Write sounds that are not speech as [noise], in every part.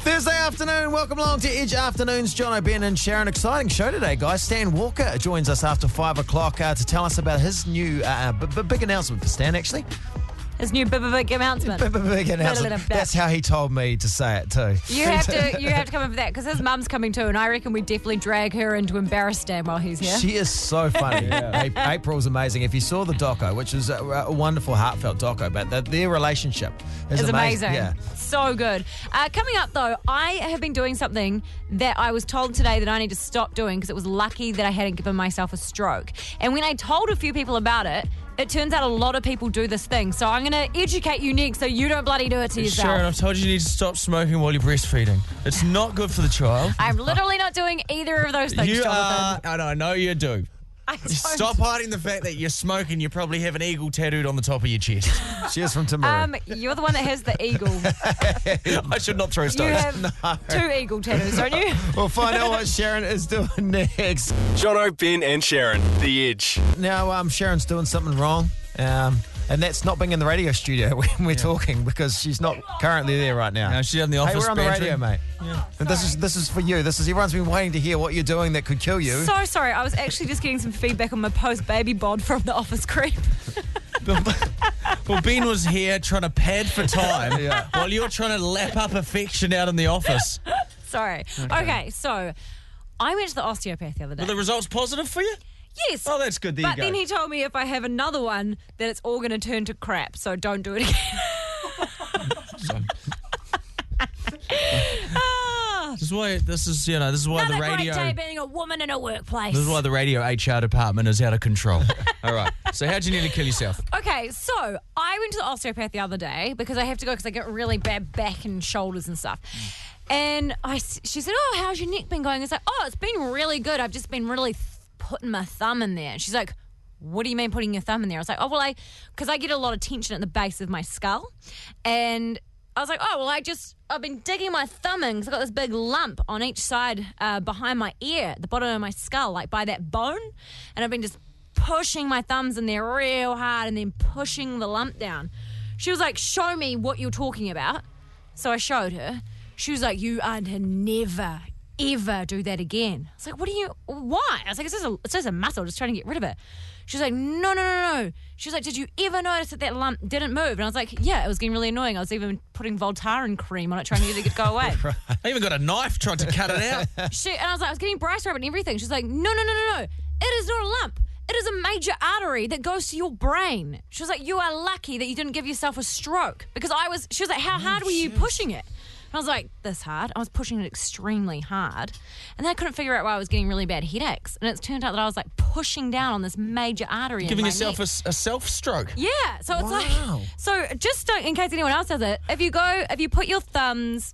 Thursday afternoon, welcome along to Edge Afternoons. Jono, Ben and Sharon. Exciting show today, guys. Stan Walker joins us after five o'clock uh, to tell us about his new uh, b- b- big announcement for Stan, actually. His new big, big announcement. B- b- big announcement. That's how he told me to say it, too. You [laughs] have to you have to come in for that because his mum's coming too, and I reckon we definitely drag her into embarrass Stan while he's here. She is so [laughs] funny. A- April's amazing. If you saw the doco, which is a, a wonderful, heartfelt doco, but the, their relationship is It's amazing. amazing. Yeah. So good. Uh, coming up, though, I have been doing something that I was told today that I need to stop doing because it was lucky that I hadn't given myself a stroke. And when I told a few people about it, it turns out a lot of people do this thing. So I'm going to educate you next so you don't bloody do it to yourself. Sharon, I've told you you need to stop smoking while you're breastfeeding. It's not good for the child. I'm literally not doing either of those things, You are, Jonathan. and I know you do. I [laughs] don't. Stop hiding the fact that you're smoking. You probably have an eagle tattooed on the top of your chest. [laughs] She is from Timaru. Um, you're the one that has the eagle. [laughs] I should not throw stones. You stones. have two eagle tattoos, don't you? we'll find out what Sharon is doing next. Jono, Ben, and Sharon, The Edge. Now, um, Sharon's doing something wrong, um, and that's not being in the radio studio [laughs] when we're talking because she's not currently there right now. No, she's in the office Hey, we're on the radio, mate. And this is this is for you. This is everyone's been waiting to hear what you're doing that could kill you. So sorry. I was actually just getting some feedback on my post baby bod from the office creep. Well, Ben was here trying to pad for time [laughs] while you're trying to lap up affection out in the office. [laughs] Sorry. Okay. so I went to the osteopath the other day. Were the results positive for you? Yes. Oh, that's good. There but you go. then he told me if I have another one, that it's all going to turn to crap. So don't do it again. [laughs] Ah, This is why this is you know this is why Another the radio great day being a woman in a workplace. this is why the radio HR department is out of control. [laughs] All right. So how'd you nearly kill yourself? Okay, so I went to the osteopath the other day because I have to go because I get really bad back and shoulders and stuff. And I she said, "Oh, how's your neck been going?" It's like, "Oh, it's been really good. I've just been really putting my thumb in there." And she's like, "What do you mean putting your thumb in there?" I was like, "Oh, well, I because I get a lot of tension at the base of my skull, and." I was like, oh, well, I just, I've been digging my thumb in because I've got this big lump on each side uh, behind my ear, the bottom of my skull, like by that bone. And I've been just pushing my thumbs in there real hard and then pushing the lump down. She was like, show me what you're talking about. So I showed her. She was like, you are to never, ever do that again. I was like, what do you, why? I was like, it's just a, it's just a muscle, just trying to get rid of it. She was like, no, no, no, no. She was like, did you ever notice that that lump didn't move? And I was like, yeah, it was getting really annoying. I was even putting Voltaren cream on it, trying to get it to go away. [laughs] I even got a knife trying to cut it out. [laughs] She, and I was like, I was getting Bryce rub and everything. She's like, no, no, no, no, no. It is not a lump. It is a major artery that goes to your brain. She was like, you are lucky that you didn't give yourself a stroke. Because I was, she was like, how hard were you pushing it? And I was like, this hard. I was pushing it extremely hard. And then I couldn't figure out why I was getting really bad headaches. And it's turned out that I was like pushing down on this major artery. in Giving yourself a, a self stroke. Yeah, so it's Wow. like so. Just don't, in case anyone else does it, if you go, if you put your thumbs,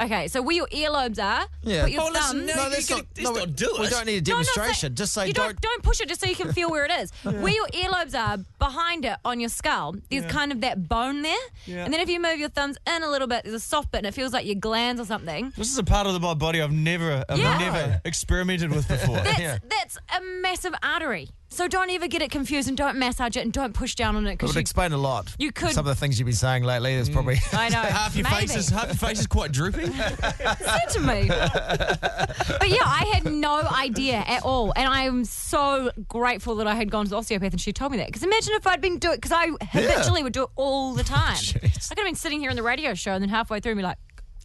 okay, so where your earlobes are, Yeah. put your Oh, listen, thumbs. no, No, you that's can- not. let's no, not we- do We it. don't need a No, I'm not demonstration. Just say you don't. don't, don't push it just so you can feel where it is. [laughs] Where your earlobes are behind it on your skull, there's kind of that bone there. Yeah. And then if you move your thumbs in a little bit, there's a soft bit and it feels like your glands or something. This is a part of my body I've never, I've Yeah. never experimented with before. That's Yeah. that's a massive artery. So don't ever get it confused and don't massage it and don't push down on it It because would you, explain a lot. you could- Some of the things you've been saying lately. There's mm, probably. I know. [laughs] half your maybe. face is half your face is quite droopy. [laughs] [laughs] said to me. but yeah, I had no idea at all. And I am so grateful that I had gone to the osteopath and she told me that. Because imagine if I'd been doing because I habitually would do it all the time. I could have been sitting here in the radio show and then halfway through be like,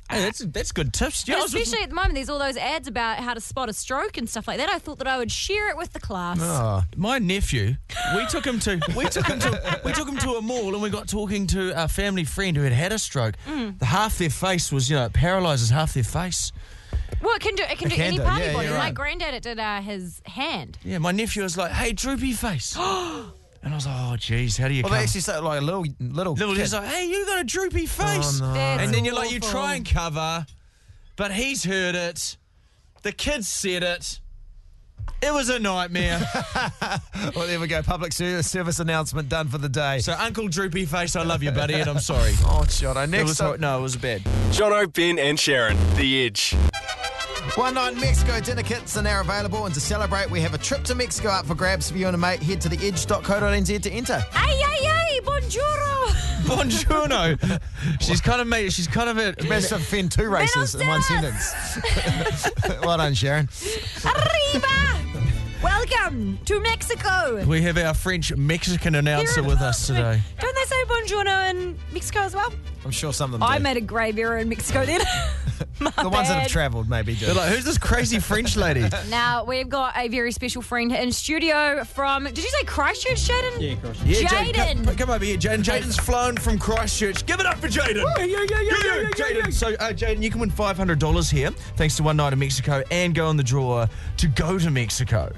hey, that's that's good tips. Yeah, and especially at the moment, there's all those ads about how to spot a stroke and stuff like that. I thought that I would share it with the class. Oh, my nephew, we took him to we took him to we took him to a mall and we got talking to a family friend who had had a stroke. Mm. The half their face was you know it paralyzes half their face. Well, it can do it can do can any do, part of yeah, body. you're My granddad it did uh, his hand. Yeah, my nephew was like, "Hey, droopy face," [gasps] [gasps] [gasps] and I was like, "Oh, geez, how do you well, come?" they actually say like a little little. Little, kid. he's like, "Hey, you got a droopy oh, face," no. That's and then you're like, you awful. try and cover, but he's heard it. The kids said it. It was a nightmare. [laughs] Well, there we go. Public ser- service announcement done for the day. so, Uncle Droopy Face, I love you, buddy, and I'm sorry. oh, Jono. It Next was up, no, it was a bad. Jono, Ben, and Sharon, The Edge. One night in Mexico dinner kits are now available, and to celebrate, we have a trip to Mexico up for grabs for you and a mate. Head to the edge.co.nz to enter. Ay, ay, ay, bonjour. [laughs] Buongiorno. she's kind of made. She's kind of a. Managed to offend two races in one sentence. [laughs] well done, Sharon. Arriba. Welcome to Mexico. We have our French Mexican announcer with us today. Don't they say buongiorno in Mexico as well? I'm sure some of them I do. made a grave error in Mexico then. [laughs] [laughs] My the ones that have travelled maybe do. They're like, who's this crazy French lady? [laughs] Now we've got a very special friend in studio from. Did you say Christchurch, Jaden? Yeah, cross. Yeah, Jaden, Jaden. come, come over here, Jaden. Jaden's flown from Christchurch. Give it up for Jaden. yeah, yeah, yeah, yeah, yeah, Jaden. So, uh, Jaden, you can win five hundred dollars here, thanks to one night in Mexico, and go in the draw to go to Mexico.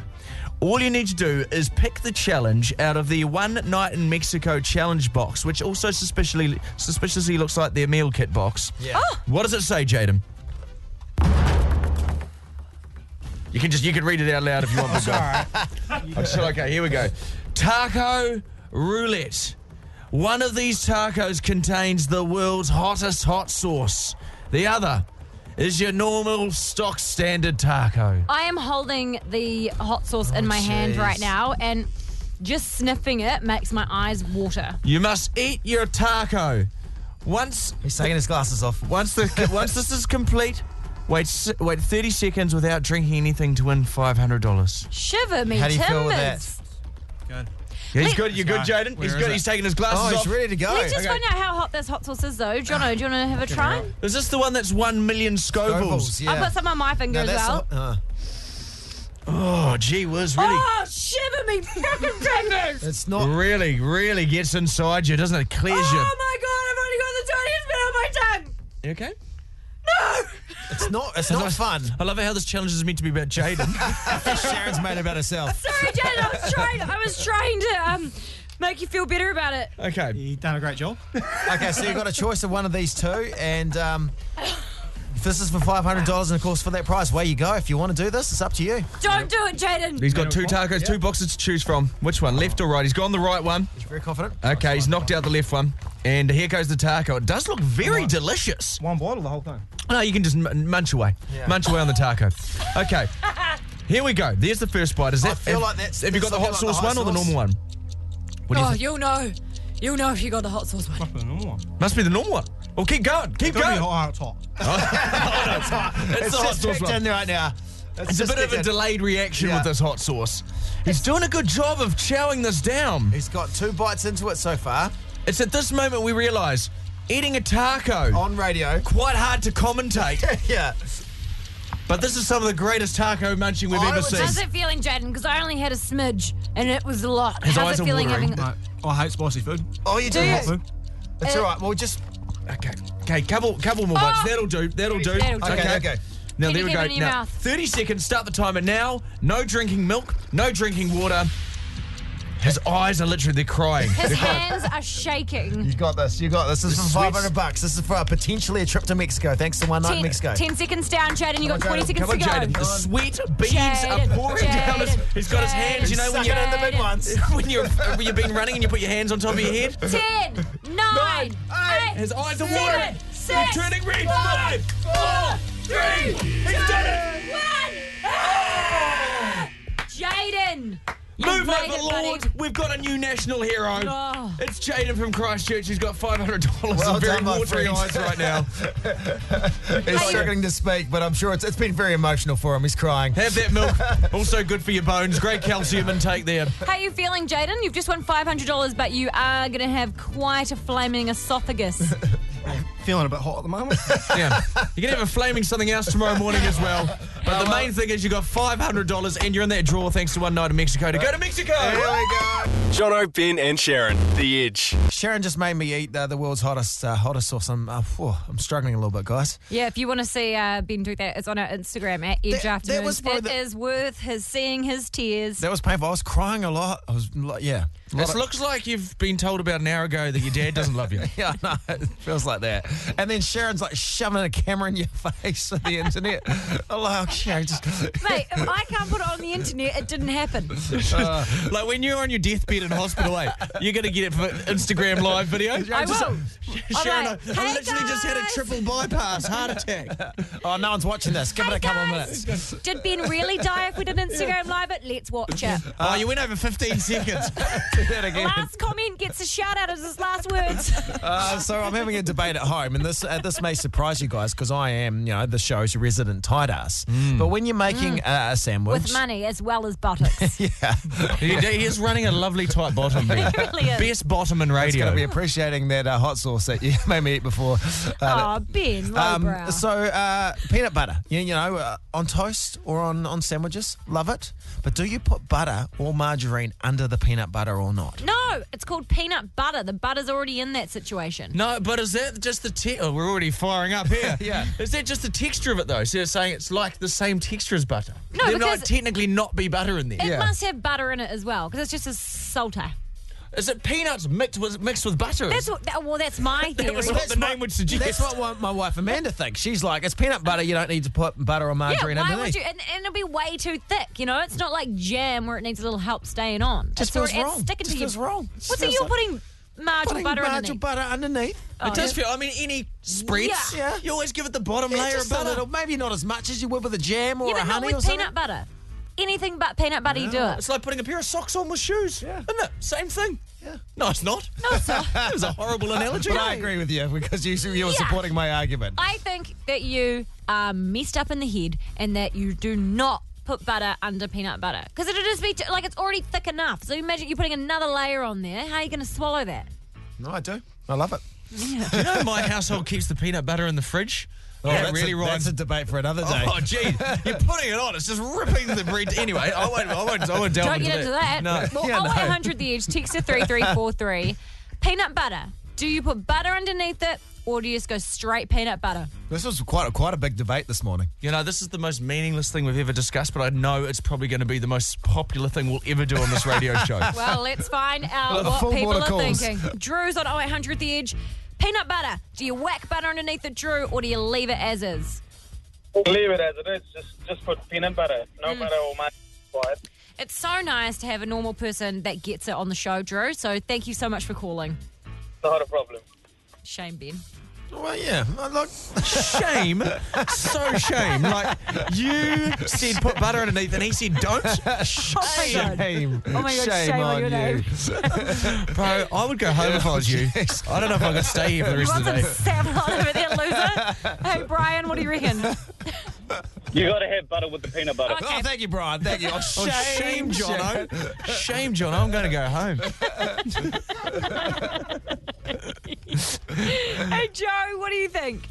All you need to do is pick the challenge out of the one night in Mexico challenge box, which also suspiciously suspiciously looks like their meal kit box. Yeah. Oh. What does it say, Jaden? You can just you can read it out loud if you want. [laughs] to. All right. [laughs] I said, okay, here we go. Taco roulette. One of these tacos contains the world's hottest hot sauce. The other is your normal stock standard taco. I am holding the hot sauce in my hand jeez. right now, and just sniffing it makes my eyes water. You must eat your taco. Once He's taking his glasses off. once the [laughs] once this is complete, wait s- wait 30 seconds without drinking anything to win $500. Shiver me How do you feel with timbers. Good. Yeah, he's good. You're good, Jaden. He's good. is He's taking his glasses Oh, off. he's ready to go. Let's just Okay. find out how hot this hot sauce is, though. Jono, do you want to have a try? Is this the one that's 1 million Scovilles? Scovilles, yeah. I've got some on my finger No, as that's well. not- uh, Oh, gee whiz, really. Oh, shiver me fucking fingers! it's not. Really, really gets inside you, doesn't it? Clears you. Oh my god, I've only got the tiniest bit on my tongue! You okay? It's not. It's not fun. I love how this challenge is meant to be about Jaden. [laughs] Sharon's made about herself. Sorry, Jen, I was trying I was trying to um make you feel better about it. okay. You done a great job. Okay, so you've got a choice of one of these two, and um, if this is for five hundred dollars, and of course for that price, away you go. If you want to do this, it's up to you. Don't do it, Jaden! He's got two Yeah. tacos, two boxes to choose from. Which one, left or right? He's gone the right one. You're very confident. Okay, he's knocked out the left one. And here goes the taco. It does look very delicious. One bottle, the whole thing. No, you can just m- munch away. Yeah. Munch away on the taco. [laughs] Okay. Here we go. There's the first bite. Is I that? feel have, like that's- Have you got the hot looking sauce the one hot or the normal one? What do you Oh, think? you'll know. You'll know if you got the hot sauce one. Must be the normal one. Must be the normal one. Well, keep going. Keep Gotta be going. hot, [laughs] oh, it's hot. [laughs] It's the hot sauce kicked one. in there right now. It's a bit of a in. delayed reaction Yeah. with this hot sauce. He's doing a good job of chowing this down. He's got two bites into it so far It's at this moment we realise eating a taco on radio. quite hard to commentate, [laughs] yeah. but this is some of the greatest taco munching we've I ever would seen. How's it feeling, Jaden? Because I only had a smidge and it was a lot. His How's eyes it are feeling watering. having No, I hate spicy food. Oh, you do. Do you? Hot food. It's Uh, all right. Well, just Okay, okay, couple, couple more bites. Oh! That'll do. That'll do. That'll do. okay. There we go. Now Can there you we keep go. it in your now, mouth? 30 seconds. Start the timer now. No drinking milk. No drinking water. His eyes are literally they're crying. His They're crying. hands are shaking. You got this. You got this. This is for 500 bucks. This is for a potentially a trip to Mexico. Thanks to One Night in Ten, Mexico. 10 seconds down, Jaden. You got on, 20 Jaden. seconds Come on, to go. Jaden. The sweet beans Jaden, are pouring down his. Jaden, He's got his hands. You know when you're in the big ones. [laughs] when you're when you've been running and you put your hands on top of your head. 10, 9, eight, His eyes are seven, watering. six, They're turning red. Five, four, three. He's done it. one. Ah! Jaden! You've Move over, it, buddy. Lord. We've got a new national hero. Oh. It's Jaden from Christchurch. He's got $500 Well and very done, watery eyes right now. [laughs] He's struggling to speak, but I'm sure it's, it's been very emotional for him. He's crying. Have that milk. [laughs] also good for your bones. Great calcium intake there. How are you feeling, Jaden? You've just won $500, but you are going to have quite a flaming esophagus. [laughs] Feeling a bit hot at the moment. [laughs] Yeah. You're going to have a flaming something else tomorrow morning as well. But the main thing is you got $500 and you're in that draw thanks to one night in Mexico to go to Mexico. Here we go. Jono, Ben, and Sharon, The Edge. Sharon just made me eat uh, the world's hottest uh, hottest sauce. I'm uh, phew, I'm struggling a little bit, guys. yeah, if you want to see uh, Ben do that, it's on our Instagram at Edge That- that was probably It the- is worth his seeing his tears. That was painful. I was crying a lot. I was yeah. A lot This of- looks like you've been told about an hour ago that your dad doesn't love you. [laughs] Yeah, no, it feels like that. And then Sharon's like shoving a camera in your [laughs] face on the internet. I'm like, Sharon just. [laughs] Mate, if I can't put it on the internet, it didn't happen. Like when you're on your deathbed in hospital, eh, you're going to get it for Instagram live video. I Just- will. Sharon, like, I, I "Hey, literally just had a triple bypass heart attack. Oh, no one's watching this. Give Hey, it a couple of guys. minutes. Did Ben really die if we did Instagram live it? Let's watch it. oh, you went over 15 seconds. [laughs] Do that again. Last comment gets a shout out as his last words. Uh, so I'm having a debate at home, and this uh, this may surprise you guys because I am, you know, the show's resident tight ass. But when you're making uh, a sandwich, With money as well as buttocks. [laughs] yeah, he, he is running a lovely tight bottom. [laughs] Ben. It really is. Best bottom in it's radio. going to be appreciating that uh, hot sauce that you [laughs] made me eat before. Uh, Oh, Ben, Um, lowbrow. so uh, peanut butter, you, you know, uh, on toast or on, on sandwiches, love it. But do you put butter or margarine under the peanut butter or not? no, it's called peanut butter. The butter's already in that situation. No, but is that just the te- oh, we're already firing up here. [laughs] Yeah. Is that just the texture of it though? So you're saying it's like the same texture as butter? No, there might technically not be butter in there. It Yeah. must have butter in it as well because it's just a salter. Is it peanuts mixed with mixed with butter? That's what. That, well, that's my theory. [laughs] that was what That's the what- name would suggest. That's what wa- my wife Amanda thinks. She's like, it's peanut butter. You don't need to put butter or yeah, margarine why underneath. would you? And, and it'll be way too thick. You know, it's not like jam where it needs a little help staying on. Just it's feels already- wrong. It's sticking Just to feels you. wrong. What's Just it? feels You're like- putting marginal Putting butter marginal underneath. butter underneath. Oh, It does yeah. feel. I mean, any spreads. Yeah. You always give it the bottom Yeah, layer of just a butter. little, maybe not as much as you would with a jam or Yeah, a but not honey or with something. peanut butter. Anything but peanut butter, you do it. It's like putting a pair of socks on with shoes. Yeah. Isn't it? Same thing. Yeah. No, it's not. No, it's not. [laughs] That was a horrible [laughs] analogy. But I agree with you because you, you were Yeah. supporting my argument. I think that you are messed up in the head and that you do not put butter under peanut butter because it'll just be t- like it's already thick enough. So imagine you're putting another layer on there. How are you going to swallow that? no, I do. I love it. Do you know my household keeps the peanut butter in the fridge? Oh, yeah, that's really, a, Ryan. That's a debate for another day. Oh, gee, [laughs] you're putting it on. It's just ripping the bread. Anyway, I won't. I won't. I won't delve Don't get into that. No. Well, Yeah, no. 0800 the edge, text to 3343. peanut butter. Do you put butter underneath it or do you just go straight peanut butter? This was quite a, quite a big debate this morning. You know, this is the most meaningless thing we've ever discussed, but I know it's probably going to be the most popular thing we'll ever do on this radio [laughs] show. Well, let's find [laughs] out A what people are calls. thinking. Drew's on 0800 the edge. Peanut butter. Do you whack butter underneath it, Drew, or do you leave it as is? Leave it as it is. Just just put peanut butter. No mm. butter or much required. It's so nice to have a normal person that gets it on the show, Drew. So thank you so much for calling. Not a problem. Shame, Ben. Well, yeah. Uh, Look, shame, so shame. Like you said, put butter underneath, and he said, "Don't." [laughs] Oh my God. shame. Oh my God, shame, shame on on your you. name. [laughs] Bro, I would go home if I was you. I don't know if I could stay here for the rest want of the some day. Savlon over there, loser? hey, Brian, what do you reckon? You got to have butter with the peanut butter. Okay. Oh, thank you, Brian. Thank you. Oh, [laughs] Oh, shame, Jono. Shame, John. I'm going to go home. [laughs] hey, Joe, what do you think?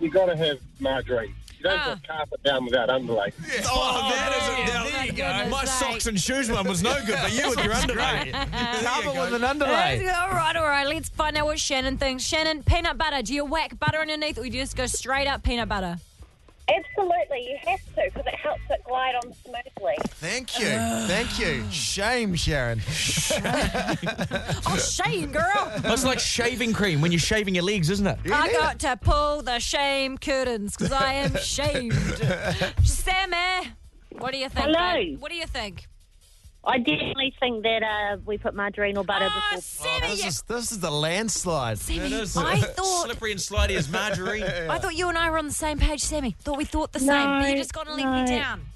You got to have margarine. You don't Ah. put carpet down without underlay. Oh, that is yeah, it. Now, there you go. My goodness socks and shoes one was no good, but you with your underlay. Carpet with an All underlay. right, all right. Let's find out what Shannon thinks. Shannon, peanut butter. Do you whack butter underneath, or do you just go straight up peanut butter? Absolutely, you have to because it helps it glide on smoothly. Thank you. Thank you. Shame, Sharon. Oh, shame, girl. It's like shaving cream when you're shaving your legs, isn't it? I got to pull the shame curtains because I am shamed. [laughs] Sammy, what do you think? Hello. babe? What do you think? I definitely think that uh, we put margarine or butter Ah, before. Sammy, This you- is, this is the landslide. Sammy, It is. I thought Slippery and slidey as margarine. [laughs] I thought you and I were on the same page, Sammy. Thought we thought the same, No, but you just got to let me no. down.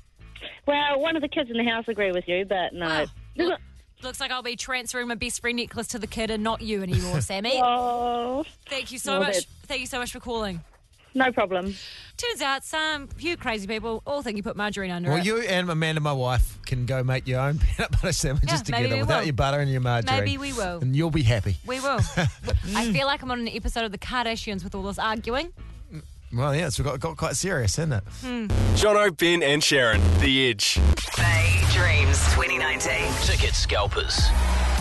Well, one of the kids in the house agree with you, but no. Oh, look- looks like I'll be transferring my best friend necklace to the kid and not you anymore, [laughs] Sammy. Oh, Thank you so Well, much. that's- Thank you so much for calling. No problem. Turns out some few crazy people all think you put margarine under it. Well, it. you and Amanda, my wife, can go make your own [laughs] peanut butter sandwiches Yeah, maybe together we without will. your butter and your margarine. Maybe we will. And you'll be happy. We will. [laughs] I feel like I'm on an episode of the Kardashians with all this arguing. Well, yeah, it's got, got quite serious, isn't it? Hmm. Jono, Ben, and Sharon, The Edge. Bay Dreams 2019. Ticket scalpers.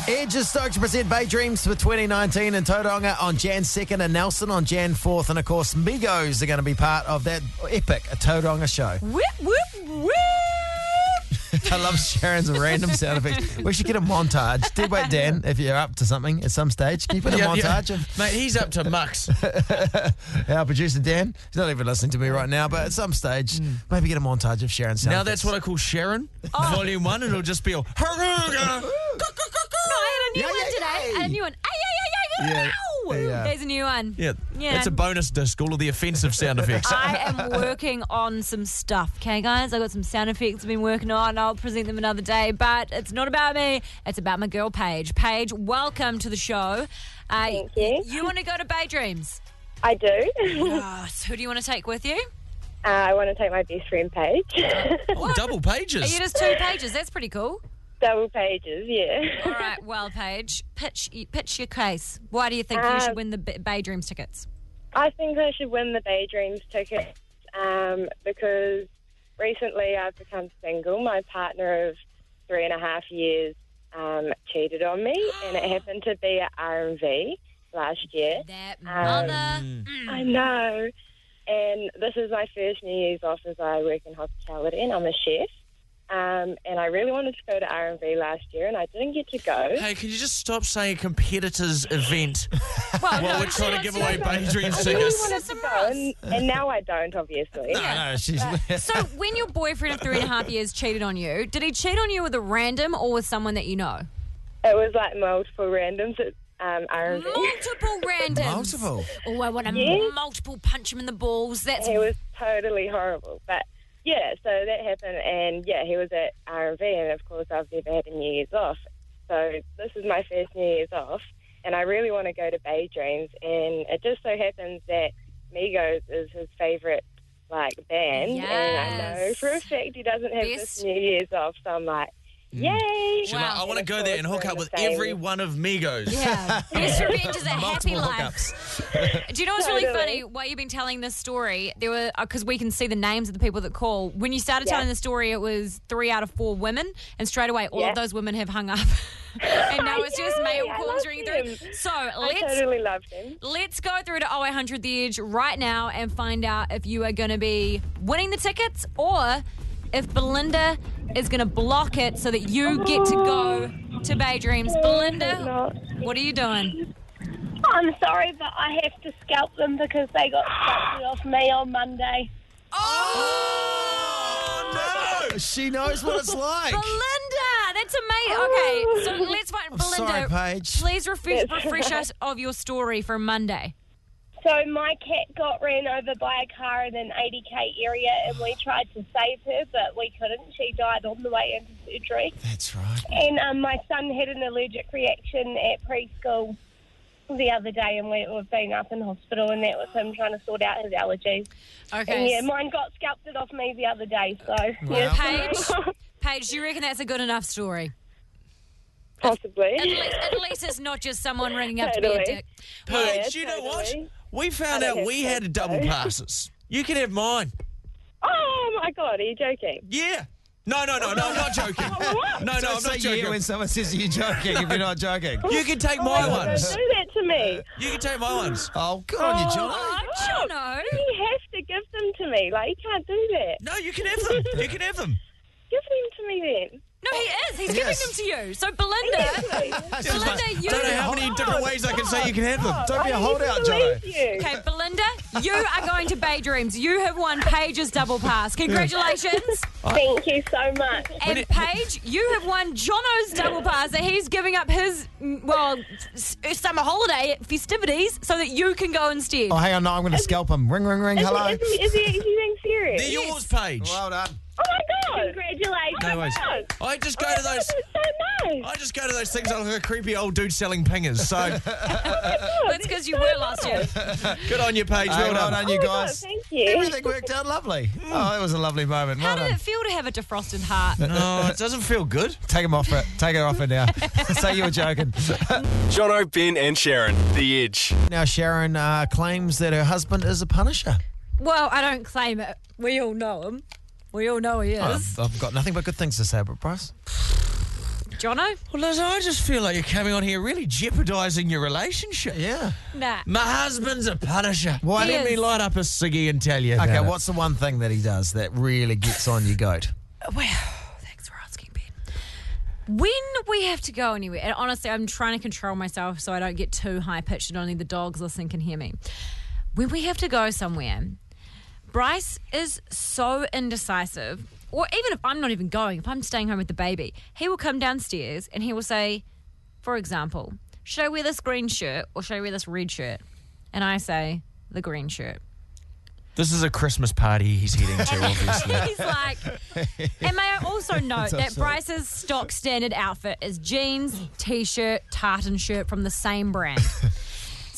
Edge is stoked to present Bay Dreams for 2019 in Tauranga on Jan 2nd and Nelson on Jan 4th. And of course, Migos are going to be part of that epic Tauranga show. Whip, whip, whip. [laughs] I love Sharon's random sound effects. [laughs] We should get a montage. Dead weight Dan, if you're up to something at some stage, can you put a Yeah, yeah. montage of Mate, he's up to mucks. [laughs] our producer Dan? He's not even listening to me right now, but at some stage, hmm. maybe get a montage of Sharon's sound now effects. that's what I call Sharon. Oh. Volume one, and it'll just be all. No, I had a new Yeah, one yeah, today. I a new one. Ay, ay, ay, ay, Yeah, ow. yeah. There's a new one. Yeah, Yeah. that's a bonus disc. All of the offensive sound [laughs] effects. I am working on some stuff, okay, guys? I got some sound effects I've been working on. I'll present them another day, but it's not about me. It's about my girl, Paige. Paige, welcome to the show. Uh, Thank you. You want to go to Bay Dreams? I do. [laughs] Yes. Who do you want to take with you? uh, I want to take my best friend Paige. Oh, double [laughs] pages. Are you just two pages? That's pretty cool. Double pages, yeah. All right, [laughs] well, Paige, pitch pitch your case. Why do you think you should Um, win the Bay Dreams tickets? I think I should win the Bay Dreams tickets um, because recently I've become single. My partner of three and a half years um, cheated on me, and it [gasps] happened to be at R&V last year. That Um, mother. I know. And this is my first New Year's off as I work in hospitality and I'm a chef. Um, and I really wanted to go to R&V last year and I didn't get to go. Hey, can you just stop saying competitors event [laughs] Well, while no, we're trying to give away Bay Dreams I really tickets? wanted to go and, and now I don't, obviously. No, no, she's. So, when your boyfriend of three and a half years cheated on you, did he cheat on you with a random or with someone that you know? It was like multiple randoms at um, R&V. Multiple [laughs] randoms. Multiple. Oh, I want to Yeah. multiple punch him in the balls. That's It was totally horrible. But yeah, so that happened and yeah, he was at R&V and of course I've never had a New Year's off. So this is my first New Year's off and I really want to go to Bay Dreams and it just so happens that Migos is his favourite like band and I know for a fact he doesn't have Best- this New Year's off so I'm like, yay! She's like, I want to go there and hook up with same- every one of Migos. yeah. Best revenge is a happy Multiple life. [laughs] Do you know what's really Totally. funny? While you've been telling this story, there were uh, because we can see the names of the people that call. When you started Yeah. telling the story, it was three out of four women, and straight away all Yeah. of those women have hung up. [laughs] and now it's just Yay, male I calls love ringing them. through. So I let's totally loved him. Let's go through to 0800 The Edge right now and find out if you are going to be winning the tickets or if Belinda is going to block it so that you get to go to Bay Dreams. Belinda, [laughs] what are you doing? I'm sorry, but I have to scalp them because they got scalped off me on Monday. Oh, no! She knows what it's like. Belinda, that's amazing. Okay, so oh. let's find Belinda. sorry, Paige. Please refresh, refresh us of your story from Monday. So my cat got ran over by a car in an 80k area, and we tried to save her, but we couldn't. She died on the way into surgery. That's right. And um, my son had an allergic reaction at preschool the other day, and we, we've been up in hospital, and that was him trying to sort out his allergies. And Okay. yeah, mine got scalped off me the other day, so Wow. yeah, Paige, [laughs] Paige, do you reckon that's a good enough story? possibly. At least, at least it's not just someone ringing up to be a dick. Paige, Yeah, you know what? Totally. We found out we had double passes. You can have mine. Oh my god, are you joking? Yeah. No, no, no, no, I'm not joking. [laughs] No, no, I'm not joking. when someone says you're joking if you're not joking. [laughs] You can take Oh my my God, ones. Don't do that to me. You can take my ones. Oh, good on you, John. Oh, Jono. You have to give them to me. Like, you can't do that. No, you can have them. You can have them. [laughs] Give them to me then. No, he is. He's Yes. giving them to you. So, Belinda, She's [laughs] like, Belinda, you. I don't know how many different ways I can say you can have them. Don't be a holdout, need to Jono. Okay, Belinda, you are going to Bay Dreams. You have won Paige's double pass. Congratulations. Thank you so much. And Paige, you have won Jono's double pass that he's giving up his, mm, well, s- summer holiday festivities so that you can go instead. Oh, hang on, no, I'm going to scalp him. Ring, ring, ring. Is, Hello. he, is, he, is he being serious? They're yours, Paige. Well done. Oh my god! Congratulations! No worries. Oh, I just go to those. That's so nice. I just go to those things like a creepy old dude selling pingers. So [laughs] That's because you were last year. [laughs] good on you, Paige. Hey, Well well done. done, you Oh my God, guys. thank you. Everything worked out lovely. Oh, it was a lovely moment. How Well did done. it feel to have a defrosted heart? No, it doesn't feel good. Take him off it. Take it off it now. [laughs] Say you were joking. Jono, Ben, and Sharon, The Edge. now, Sharon uh, claims that her husband is a punisher. Well, I don't claim it. We all know him. We all know he is. I've, I've got nothing but good things to say about Bryce. Jono? Well, listen, I just feel like you're coming on here really jeopardising your relationship. Yeah. Nah. My husband's a punisher. Why Let He me is. light up a ciggy and tell you. Okay, about it. what's the one thing that he does that really gets on your goat? [sighs] Well, thanks for asking. Ben. When we have to go anywhere, and honestly, I'm trying to control myself so I don't get too high pitched and only the dogs listening can hear me. When we have to go somewhere, Bryce is so indecisive. Or even if I'm not even going, if I'm staying home with the baby, he will come downstairs and he will say, for example, should I wear this green shirt or should I wear this red shirt? And I say, the green shirt. This is a Christmas party he's heading to, [laughs] obviously. He's like, and may I also [laughs] note that Bryce's stock standard outfit is jeans, t-shirt, tartan shirt from the same brand. [laughs]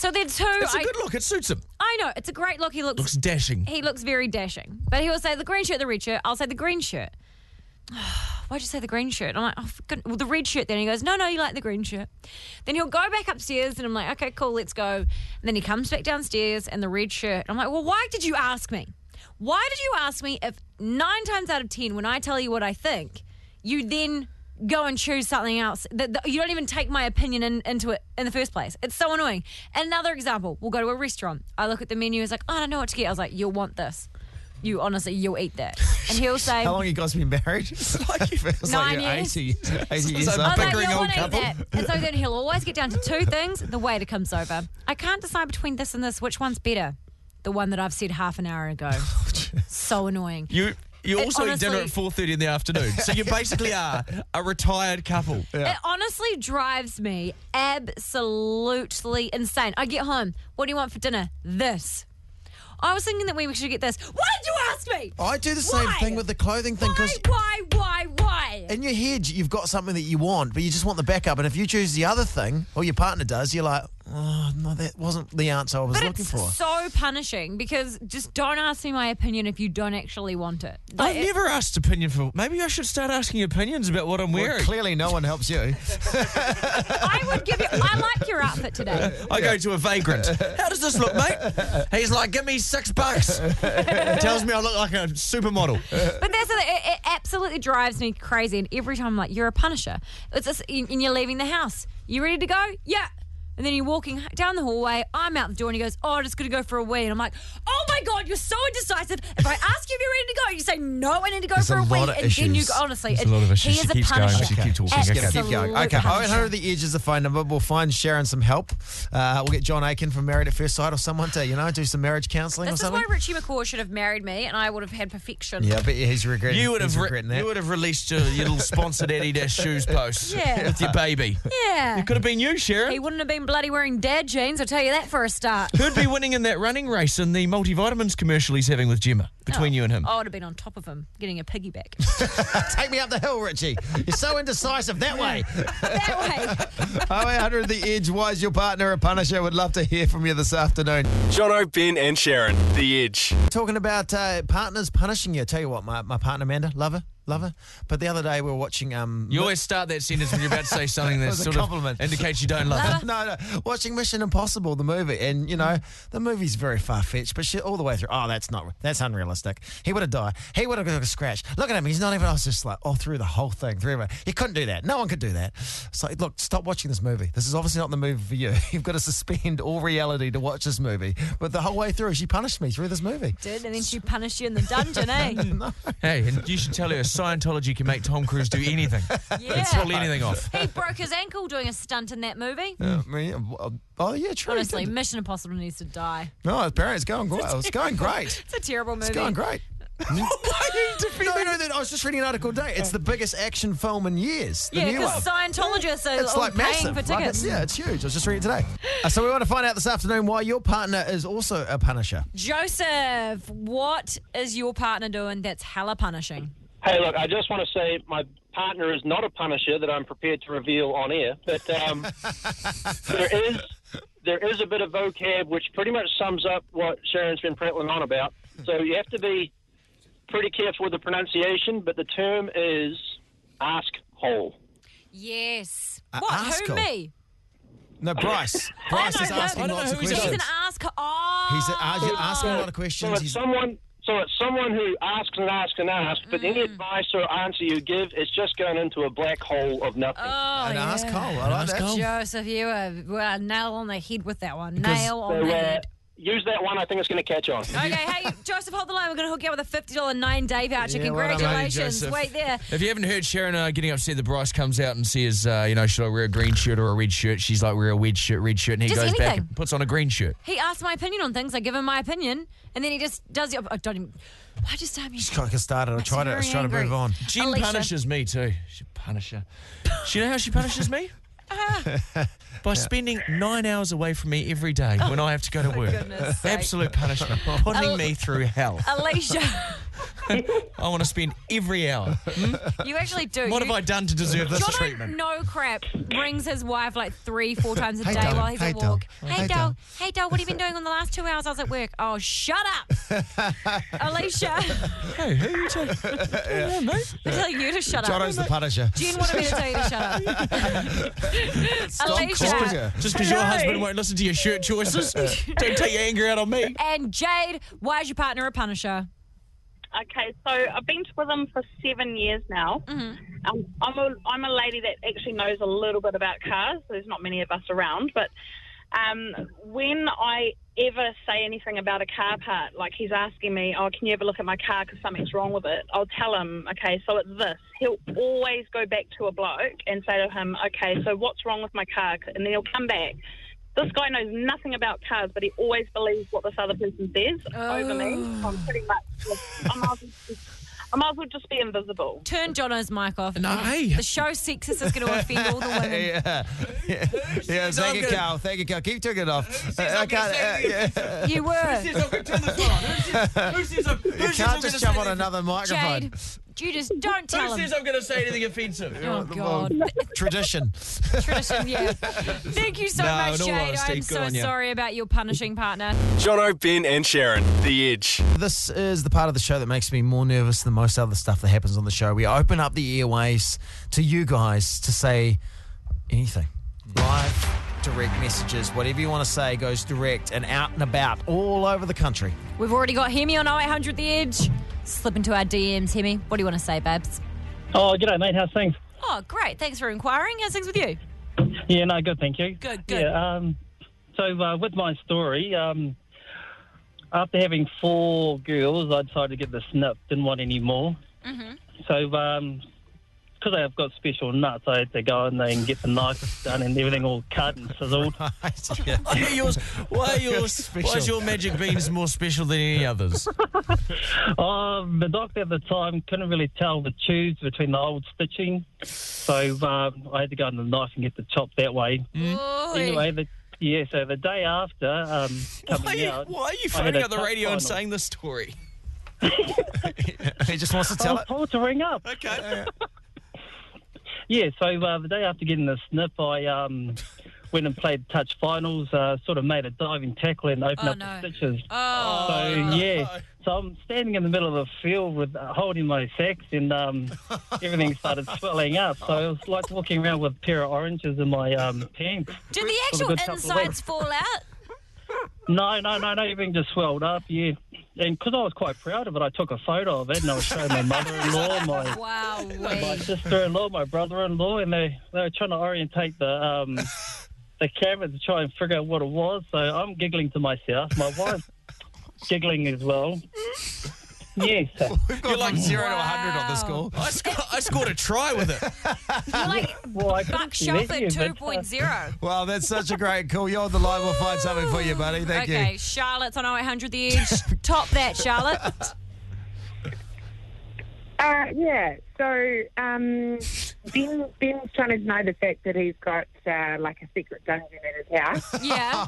So they're two. It's a I, good look. It suits him. I know it's a great look. He looks, Looks dashing. he looks very dashing. But he will say the green shirt, the red shirt. I'll say the green shirt. [sighs] Why'd you say the green shirt? I'm like, oh, for good- well, the red shirt. Then he goes, no, no, you like the green shirt. Then he'll go back upstairs, and I'm like, okay, cool, let's go. And then he comes back downstairs, and the red shirt. I'm like, well, why did you ask me? Why did you ask me if nine times out of ten, when I tell you what I think, you then go and choose something else? That that- you don't even take my opinion in, into it in the first place. It's so annoying. Another example: we'll go to a restaurant. I look at the menu. It's like, oh, I don't know what to get. I was like, you'll want this. You honestly, you'll eat that. [laughs] And he'll say, How long you guys been married? [laughs] like it [laughs] feels Nine like you're years. 80, 80 years So old. I was like, bickering you'll old want to eat couple. that. And so then he'll always get down to two things. The waiter comes over. I can't decide between this and this. Which one's better? The one that I've said half an hour ago. Oh, so annoying. You you It also eat dinner at four thirty in the afternoon, so you [laughs] basically are a retired couple. It honestly drives me absolutely insane. I get home. What do you want for dinner? This. I was thinking that we should get this. Why did you ask me? I do the same Why? thing with the clothing thing Why, because why, why, why? in your head you've got something that you want, but you just want the backup. And if you choose the other thing, or your partner does, you're like, oh no, that wasn't the answer I was But looking it's for. so punishing because just don't ask me my opinion if you don't actually want it. Like, I've it- never asked opinion for. Maybe I should start asking opinions about what I'm Well, wearing. clearly, no one helps you. [laughs] I would give you. I like your outfit today. I go to a vagrant. How does this look, mate? He's like, give me six bucks. Tells me I look like a supermodel. But that's the, it, it absolutely drives me crazy. And every time I'm like, you're a punisher. It's just, and and you're leaving the house. You ready to go? Yeah. And then you're walking down the hallway. I'm out the door, and he goes, "Oh, I'm just gonna go for a wee." And I'm like, "Oh my god, you're so indecisive. If I ask you if you're ready to go, you say no, I need to go There's for a a, wee." lot of and then you issues. go, honestly, There's a lot of it- issues. he She is a keeps going. punisher. She keep talking. Just Okay. gonna keep going. Okay, Absolute 0800 punisher. the edge is the phone number. We'll find Sharon some help. Uh, we'll get John Aiken from Married at First Sight or someone to, you know, do some marriage counselling or This is something. why Richie McCaw should have married me, and I would have had perfection. yeah, but he's regretting. You would he's have re- regretting that. you would have released your, your little sponsored Adidas shoes post [laughs] Yeah. with your baby. Yeah. It could have been you, Sharon. He wouldn't have been bloody wearing dad jeans. I'll tell you that for a start. [laughs] Who'd be winning in that running race in the multivitamins commercial he's having with Gemma between you and him? I would have been on top of him, getting a piggyback. [laughs] Take me up the hill, Richie. You're so indecisive that way. [laughs] that way. 0800 the edge. Why is your partner a punisher? Would love to hear from you this afternoon. Jono, Ben, and Sharon, The Edge. Talking about uh, partners punishing you. Tell you what, my, my partner Amanda, love her, love her. But the other day we were watching. Um, You always start that sentence when you're about to say [laughs] something that was a sort compliment. of indicates you don't love her. no, no, watching Mission Impossible, the movie, and you know the movie's very far fetched, but she, all the way through, oh, that's not, that's unrealistic. He would have died. He would have got a scratch. Look at him, he's not even. I was just like, oh, through the whole thing, through it. You couldn't do that. No one could do that. So look, stop watching this movie. This is obviously not the movie for you. [laughs] You've got to suspend all reality to watch this movie. But the whole way through, she punished me through this movie. Did, and then she punished you in the dungeon, [laughs] eh? Hey, and you should tell her Scientology can make Tom Cruise do anything. [laughs] Yeah. It's pull anything off. He broke his ankle doing a stunt in that movie. I mean, oh yeah, true. Honestly, Mission Impossible needs to die. no, apparently it's going great. It's going great. [laughs] It's a terrible movie. It's going great. [laughs] Why are you No, no, no, I was just reading an article today. It's the biggest action film in years. The Yeah, because Scientologists are It's like paying massive. for Like tickets. it's, yeah, it's huge. I was just reading it today. Uh, so we want to find out this afternoon why your partner is also a punisher. Joseph, what is your partner doing that's hella punishing? Hey, look, I just want to say my partner is not a punisher that I'm prepared to reveal on air, but um, [laughs] there is there is a bit of vocab which pretty much sums up what Sharon's been prattling on about. So you have to be pretty careful with the pronunciation, but the term is ask hole. Yes. A what? asshole. Who? Me? No, Bryce. [laughs] Bryce is asking lots of who he is. He's an ask. Oh. He's a- uh, asking a lot of So questions. it's He's, someone. So it's someone who asks and asks and asks, but any advice or answer you give is just going into a black hole of nothing. Oh, an yeah. asshole. I like that. Joseph, you are well, nail on the head with that one. Because- Nail on the uh, head. Use that one. I think it's going to catch on. Okay, hey, Joseph, hold the line. We're going to hook you up with a $50 nine day voucher. Yeah, well done, mate, Congratulations. Joseph. Wait there. If you haven't heard Sharon uh, getting upset that Bryce comes out and says, uh, you know, should I wear a green shirt or a red shirt? She's like, wear a red shirt, red shirt. And he Just goes back anything. and puts on a green shirt. He asked my opinion on things. I give him my opinion, and then he just does the. I don't even. I just I mean, Just got to get started. I tried me to, I was very trying to move on. Jen Alicia. punishes me too. She punish her. Do you know how she punishes me? [laughs] Ah. By [laughs] spending nine hours away from me every day when I have to go to work. Absolute punishment. Putting me through hell. Alicia, [laughs] I want to spend every hour. [laughs] you actually do. What you, have I done to deserve this Jono, treatment? no crap, rings his wife like three, four times a Hey, day Dal. while he's Hey, at Dal. walk. Hey, Hey, Dal. Dal. Hey, Dal, what have you been doing on the last two hours I was at work? Oh, shut up. [laughs] Alicia, Hey, who are you telling? [laughs] Yeah, mate. I'm telling you to shut up. Jono's the punisher. Jen wanted me to tell you to shut up. Stop Alicia. calling her. Just because your husband won't listen to your shirt choices, don't take your anger out on me. And Jade, why is your partner a punisher? Okay, so I've been with him for seven years now. Um, I'm a I'm a lady that actually knows a little bit about cars. There's not many of us around, but um, when I ever say anything about a car part, like he's asking me, "Oh, can you ever look at my car because something's wrong with it?" I'll tell him, "Okay, so it's this." He'll always go back to a bloke and say to him, "Okay, so what's wrong with my car?" And then he'll come back. This guy knows nothing about cars, but he always believes what this other person says over me. So I'm pretty much, I might, as well just, I might as well just be invisible. Turn Jono's mic off. No, hey. The show sexist is going to offend all the [laughs] women. yeah. yeah. Yeah, thank you, gonna- Carl. Thank you, Carl. Keep turning it off. Uh, I I'm can't. Uh, yeah. [laughs] You were. Who says I'm, who You says I'm can't gonna just jump on another microphone. Jade, you just don't tell Who him. says I'm going to say anything offensive? Oh, God. [laughs] Tradition. Tradition, yeah. Thank you so No, much, in all Jade. honesty, I'm good so on ya. sorry about your punishing partner. Jono, Ben, and Sharon, The Edge. This is the part of the show that makes me more nervous than most other stuff that happens on the show. We open up the airways to you guys to say anything. Live, direct messages, whatever you want to say goes direct and out and about all over the country. We've already got Hemi on 0800 The Edge. Slip into our DMs, Hemi. What do you want to say, Babs? Oh, g'day, mate. How's things? Oh, great. Thanks for inquiring. How's things with you? Yeah, no, good, thank you. Good, good. Yeah, um, so uh, with my story, um, after having four girls, I decided to get the snip. Didn't want any more. Mm-hmm. So, um, because I've got special nuts, I had to go in there and get the knife done and everything all cut and sizzled. [laughs] [laughs] Yeah. Why are yours? Why are yours? Why is your magic beans more special than any others? Oh, [laughs] the doctor at the time couldn't really tell the tubes between the old stitching, so um, I had to go in the knife and get the chop that way. Oy. Anyway, the, yeah, so the day after um, coming Why are you, out, why are you I had phoning a up the cup radio and saying this story? he just wants to I tell was it. told to ring up. Okay. Yeah, so uh, the day after getting the snip, I um, went and played touch finals, uh, sort of made a diving tackle and opened Oh, up no. the stitches. Oh, So, yeah, so I'm standing in the middle of the field with uh, holding my sacks and um, [laughs] everything started swelling up. So it was like walking around with a pair of oranges in my um, pants. did the actual good couple of insides fall out? No, no, no, no, everything just swelled up, yeah. And because I was quite proud of it, I took a photo of it and I was showing my mother-in-law, [laughs] my Wow. my sister-in-law, my brother-in-law, and they they were trying to orientate the um [laughs] the camera to try and figure out what it was. So I'm giggling to myself. My wife's giggling as well. Yes. We've got like zero to 100 on this score. [laughs] I, sc- I scored a try with it. You're like [laughs] Well, I Buck couldn't see Shelford yeah, but, uh, 2.0. [laughs] Wow, that's such a great call. You're on the line. We'll find something for you, buddy. Thank you. okay. Charlotte's on 0800 The Edge. Top that, Charlotte. Uh, yeah. So um, Ben Ben's trying to deny the fact that he's got uh, like a secret dungeon in his house. [laughs] Yeah.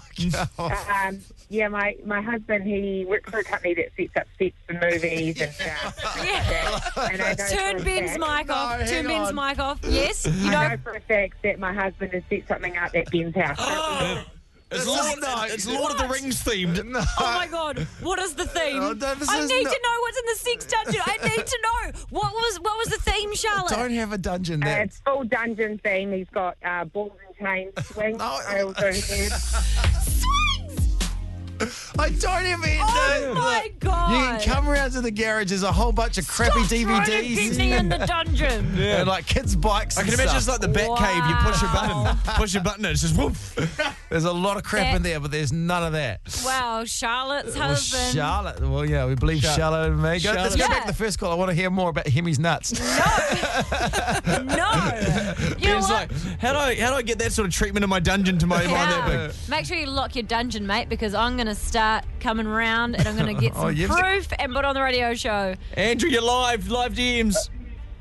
[laughs] um, yeah, my my husband he works for a company that sets up sets for movies and stuff. yeah. And I [laughs] know Turn for a Ben's fact- mic off. No, Turn hang Ben's on. mic off. Yes, you I know. know for a fact that my husband has set something up at Ben's house. [gasps] It's Lord, is not- it's Lord of the Rings themed. No. Oh my god, what is the theme? Oh, no, this I is need not- to know what's in the sex dungeon. I need to know what was what was the theme, Charlotte. Don't have a dungeon Uh, there. it's full dungeon theme. He's got uh, balls and chains, swing. No. I also heard. [laughs] I don't even Oh know. my God. You can come around to the garage. There's a whole bunch of crappy Stop trying to DVDs. get me in the [laughs] dungeon. And like kids' bikes. I and can imagine it's like the Bat Cave. You push a button, push a button, and it's just woof. [laughs] There's a lot of crap That- in there, but there's none of that. Wow, Charlotte's Well, husband. Charlotte. Well, yeah, we believe Char- Charlotte and me. Go, let's Charlotte. go back to the first call. I want to hear more about Hemi's nuts. no. [laughs] no. You know Ben's what? like, how do I how do I get that sort of treatment in my dungeon to my mind that Yeah. big? Make sure you lock your dungeon, mate, because I'm going to start coming round and I'm going to get [laughs] Oh, some you've- proof and put on the radio show. Andrew, you're live, live DMs.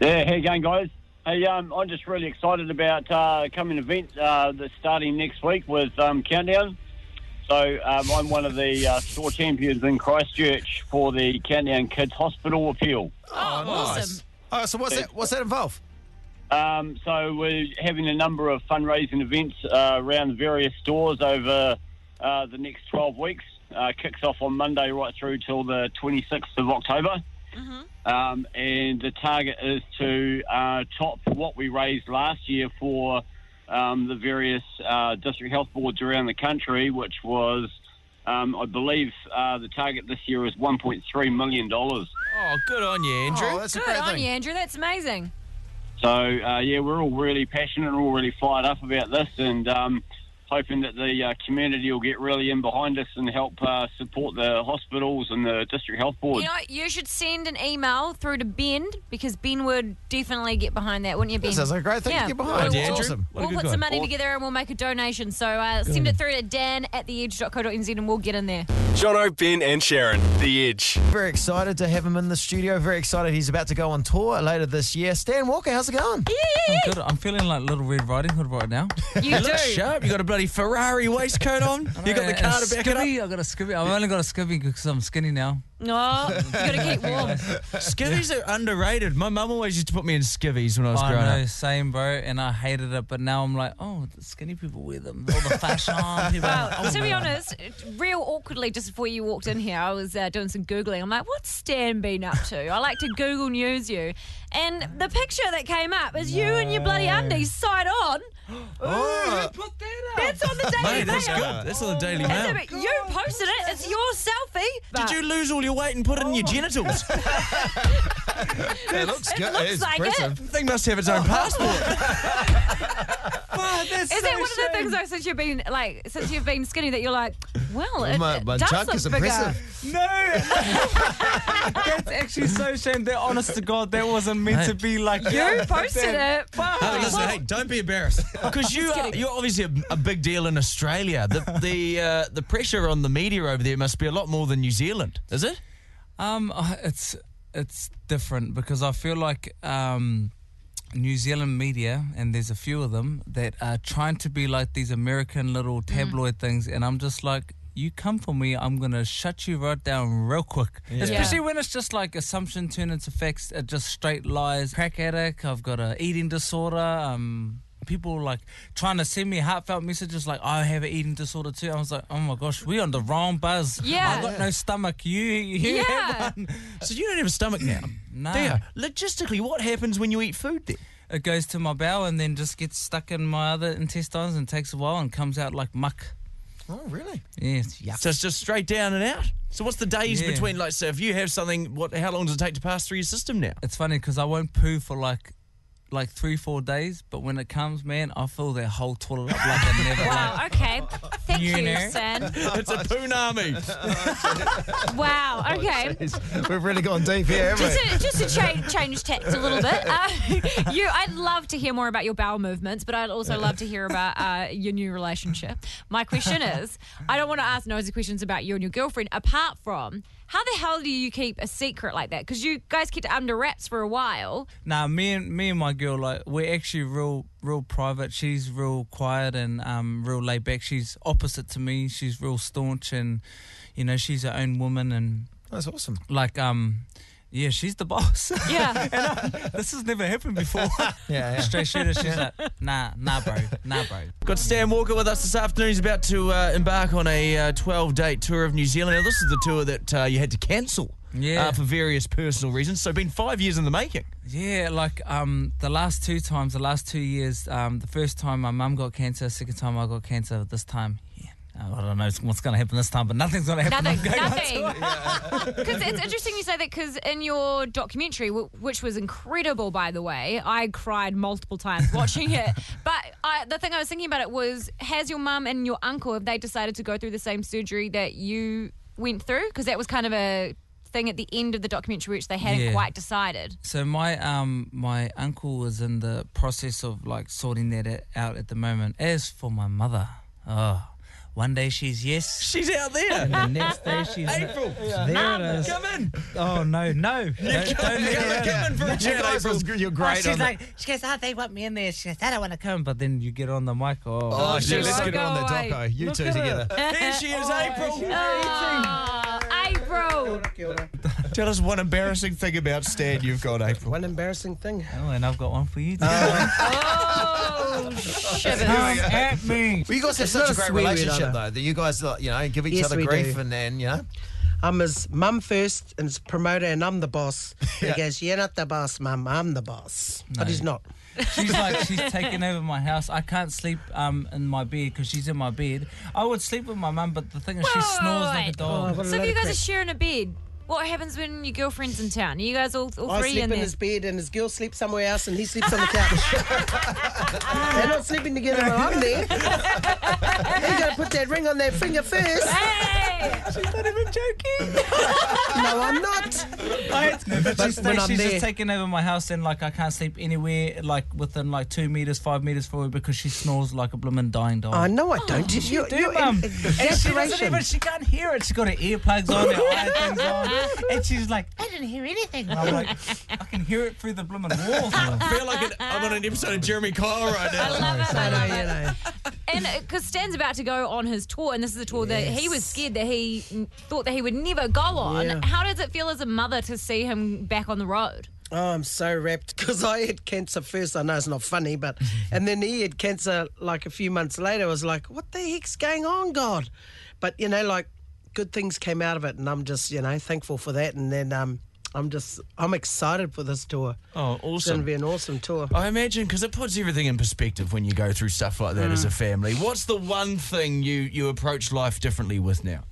Yeah, how you going, guys? Hey, um, I'm just really excited about uh, coming event uh, that's starting next week with um, Countdown. So um, I'm one of the uh, store champions in Christchurch for the Countdown Kids Hospital appeal. Oh, awesome. Oh, so what's that? What's that involve? Um, so we're having a number of fundraising events uh, around various stores over uh, the next 12 weeks. Uh, kicks off on Monday right through till the 26th of October. Um, and the target is to uh, top what we raised last year for um, the various uh, district health boards around the country, which was, um, I believe, uh, the target this year is $1.3 million. Oh, good on you, Andrew. Oh, that's a Good great on thing. you, Andrew. That's amazing. So uh, yeah, we're all really passionate and all really fired up about this, and um, hoping that the uh, community will get really in behind us and help uh, support the hospitals and the district health board. You know, you should send an email through to Ben because Ben would definitely get behind that, wouldn't you, Ben? That sounds like a great thing to yeah. get behind. We'll, Idea, we'll- Awesome. We'll put guy. some money together and we'll make a donation. So uh, send it through to Dan at theedge.co.nz and we'll get in there. Jono, Ben, and Sharyn, The Edge. Very excited to have him in the studio. Very excited. He's about to go on tour later this year. Stan Walker, how's it going? Good. I'm feeling like Little Red Riding Hood right now. [laughs] You You do. look sharp. You got a bloody Ferrari waistcoat on. [laughs] You got the car to back it up. skivvy, I got a skivvy. I've only got a skivvy because I'm skinny now. No, you got to keep warm. [laughs] Skivvies are underrated. My mum always used to put me in skivvies when I was I growing know, up. same, bro. And I hated it, but now I'm like, oh, the skinny people wear them. All the fashion [laughs] people. Well, oh, to be man. honest, real awkwardly, just before you walked in here, I was uh, doing some Googling. I'm like, what's Stan been up to? I like to Google News you. And the picture that came up is you and your bloody undies side on. Oh, Put that That's on the Daily Mate, that's Mail. good. That's on the Daily That's Mail. a you posted it. It's your selfie. Did you lose all your weight and put it in your oh. genitals? [laughs] it looks good. It good. looks it's like impressive. The thing must have its own oh. passport. [laughs] [laughs] Is it one of the things though since you've been like since you've been skinny that you're like, well, it, My- it my does junk look is bigger. impressive. No, [laughs] that's actually so shame. That honest to God, that wasn't meant to be like You posted it. Hey, listen, hey, don't be embarrassed [laughs] because you are, you're obviously a, a big deal in Australia. The the uh, the pressure on the media over there must be a lot more than New Zealand, is it? Um, uh, it's it's different because I feel like um, New Zealand media, and there's a few of them that are trying to be like these American little tabloid things, and I'm just like. You come for me, I'm gonna shut you right down real quick. Especially when it's just like assumption turn into facts, uh, just straight lies. Crack addict, I've got a eating disorder. Um, people like trying to send me heartfelt messages like I have an eating disorder too. I was like, oh my gosh, we on the wrong buzz. Yeah. I got no stomach. You, you Yeah. have one. So you don't have a stomach now. No. Do you? Logistically, what happens when you eat food then? It goes to my bowel and then just gets stuck in my other intestines and takes a while and comes out like muck. Oh, really? Yeah, it's yuck. So it's just straight down and out. So what's the days Yeah. between? Like, so if you have something, what? How long does it take to pass through your system now? It's funny because I won't poo for like like three, four days, but when it comes, man, I fill their whole toilet up like I never [laughs] Wow. like. Okay. Thank You you, know. Stan. [laughs] it's a poonami. [laughs] Wow. Okay. We've really gone deep here, haven't Just we? to, just to change, change tact a little bit. Uh, you, I'd love to hear more about your bowel movements, but I'd also love to hear about uh, your new relationship. My question is, I don't want to ask nosy questions about you and your girlfriend. Apart from, how the hell do you keep a secret like that? Because you guys kept it under wraps for a while. Nah, me and me and my girl, like we're actually real, real private. She's real quiet and um, real laid back. She's opposite to me. She's real staunch and, you know, she's her own woman and That's awesome. like um, yeah, she's the boss. Yeah. [laughs] and um, this has never happened before. [laughs] Yeah, yeah. Straight shooter. She's like, nah, nah, bro, nah, bro. Got Stan Walker with us this afternoon. He's about to uh, embark on a 12 date tour of New Zealand. Now, this is the tour that uh, you had to cancel Yeah. uh, for various personal reasons. So, been five years in the making. Yeah, like um, the last two times, the last two years, um, the first time my mum got cancer, second time I got cancer. This time, yeah, I don't know what's going to happen this time, but nothing's going to happen. Nothing, I'm nothing. Because [laughs] it's interesting you say that because in your documentary, w- which was incredible, by the way, I cried multiple times watching it. [laughs] But I, the thing I was thinking about it was, has your mum and your uncle have they decided to go through the same surgery that you went through? Because that was kind of a thing at the end of the documentary, which they hadn't Yeah. quite decided. So my um my uncle was in the process of like sorting that out at the moment. As for my mother, oh, one day she's yes, she's out there, and the next day she's [laughs] April. There Mum, it is. come in. Oh no, no, [laughs] don't, don't come- let come- her come in for a You chat, guys April. was- You're Oh, great she's on the- like, she goes, oh, they want me in there. She goes, I don't want to come. But then you get on the mic. Oh, Oh, shit, let's Go get on the away. doco. Eh? You Look two together. Here she is, April. [laughs] Oh, April. Tell us one embarrassing thing about Stan you've got, April. One embarrassing thing. Oh, and I've got one for you. Too. [laughs] Oh, shivers. Come at me. Well, you guys have It's such a a great swear relationship, though, that you guys, uh, you know, give each Yes, other we grief do. and then, you know. I'm his mum first and his promoter, and I'm the boss. [laughs] And Yeah. He goes, You're not the boss, mum, I'm the boss. But he's not. She's like she's [laughs] taking over my house. I can't sleep um in my bed because she's in my bed. I would sleep with my mum, but the thing is, she snores like a Oh, dog. So if you guys are sharing a bed, what happens when your girlfriend's in town? Are you guys all, all I three sleep in in his bed, and his girl sleeps somewhere else, and he sleeps on the couch. [laughs] They're not sleeping together when I'm there. [laughs] you got to put that ring on their finger first. Hey! She's not even joking. [laughs] No, I'm not. But But she's, when I'm she's there- just taking over my house and like I can't sleep anywhere like within like two meters, five meters from her because she snores like a blooming dying dog. I know I don't. Yes, [gasps] You- you do, you're mum. in- And she doesn't even, she can't hear it. She's got her earplugs on, her eye [laughs] things on, and she's like, I didn't hear anything. And I'm like, I can hear it through the blooming walls. [laughs] I feel like an, I'm on an episode of Jeremy Kyle right now. I love it. I I know, love you it. know. And uh, because Stan's about to go on his tour, and this is a tour that he was scared that he mm, thought that he would never go on. Yeah. How does it feel as a mother to see him back on the road? Oh, I'm so rapt because I had cancer first. I know it's not funny, but [laughs] and then he had cancer like a few months later. I was like, what the heck's going on, God? But you know, like good things came out of it, and I'm just you know thankful for that. And then um, I'm just I'm excited for this tour. Oh, awesome! It's going to be an awesome tour. I imagine because it puts everything in perspective when you go through stuff like that as a family. What's the one thing you you approach life differently with now?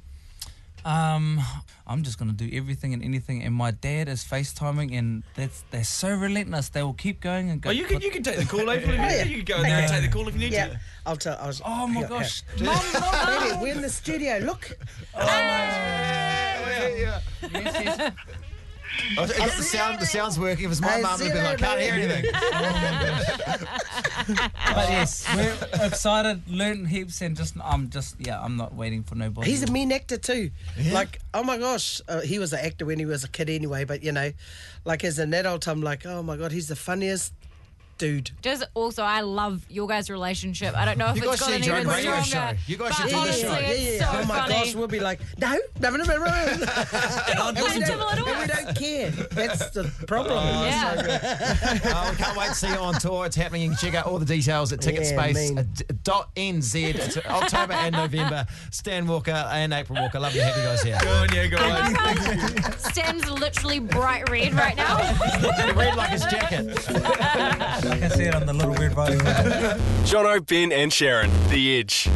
Um, I'm just gonna do everything and anything, and my dad is FaceTiming, and that's they're so relentless. They will keep going and go. Oh, you can you can take the call, April. If you, yeah. you can go in there and take the call if you need Yeah, to. I'll tell. I was, Oh my here, gosh, here. [laughs] mum, mum. We're in the studio. Look, Oh, it- the, sound, the sound's working. If it's my I mum, see it'd be like, that, can't hear anything. [laughs] But yes, we're excited, learning heaps, and just I'm just yeah, I'm not waiting for nobody. he's a mean actor too. Like, oh my gosh, uh, he was an actor when he was a kid anyway. But you know, like as an adult, I'm like, oh my god, he's the funniest dude. Just also, I love your guys' relationship. I don't know if You it's guys should gotten do your even radio stronger. show. You guys should do the show. It's yeah, so oh my funny. gosh, we'll be like, no, no, no, no, no. [laughs] and, we listen to don't, and we don't care. That's the problem. Oh, Yeah. Oh, we can't wait to see you on tour. It's happening. You can check out all the details at Yeah, Ticketspace mean. uh, d- dot NZ. It's October and November. Stan Walker and April Walker. Love to have you guys here. Go on, yeah, guys. Stan's literally bright red right now. [laughs] Red like his jacket. [laughs] I can see it on the little weird hood. Jono, Ben, and Sharyn, The Edge.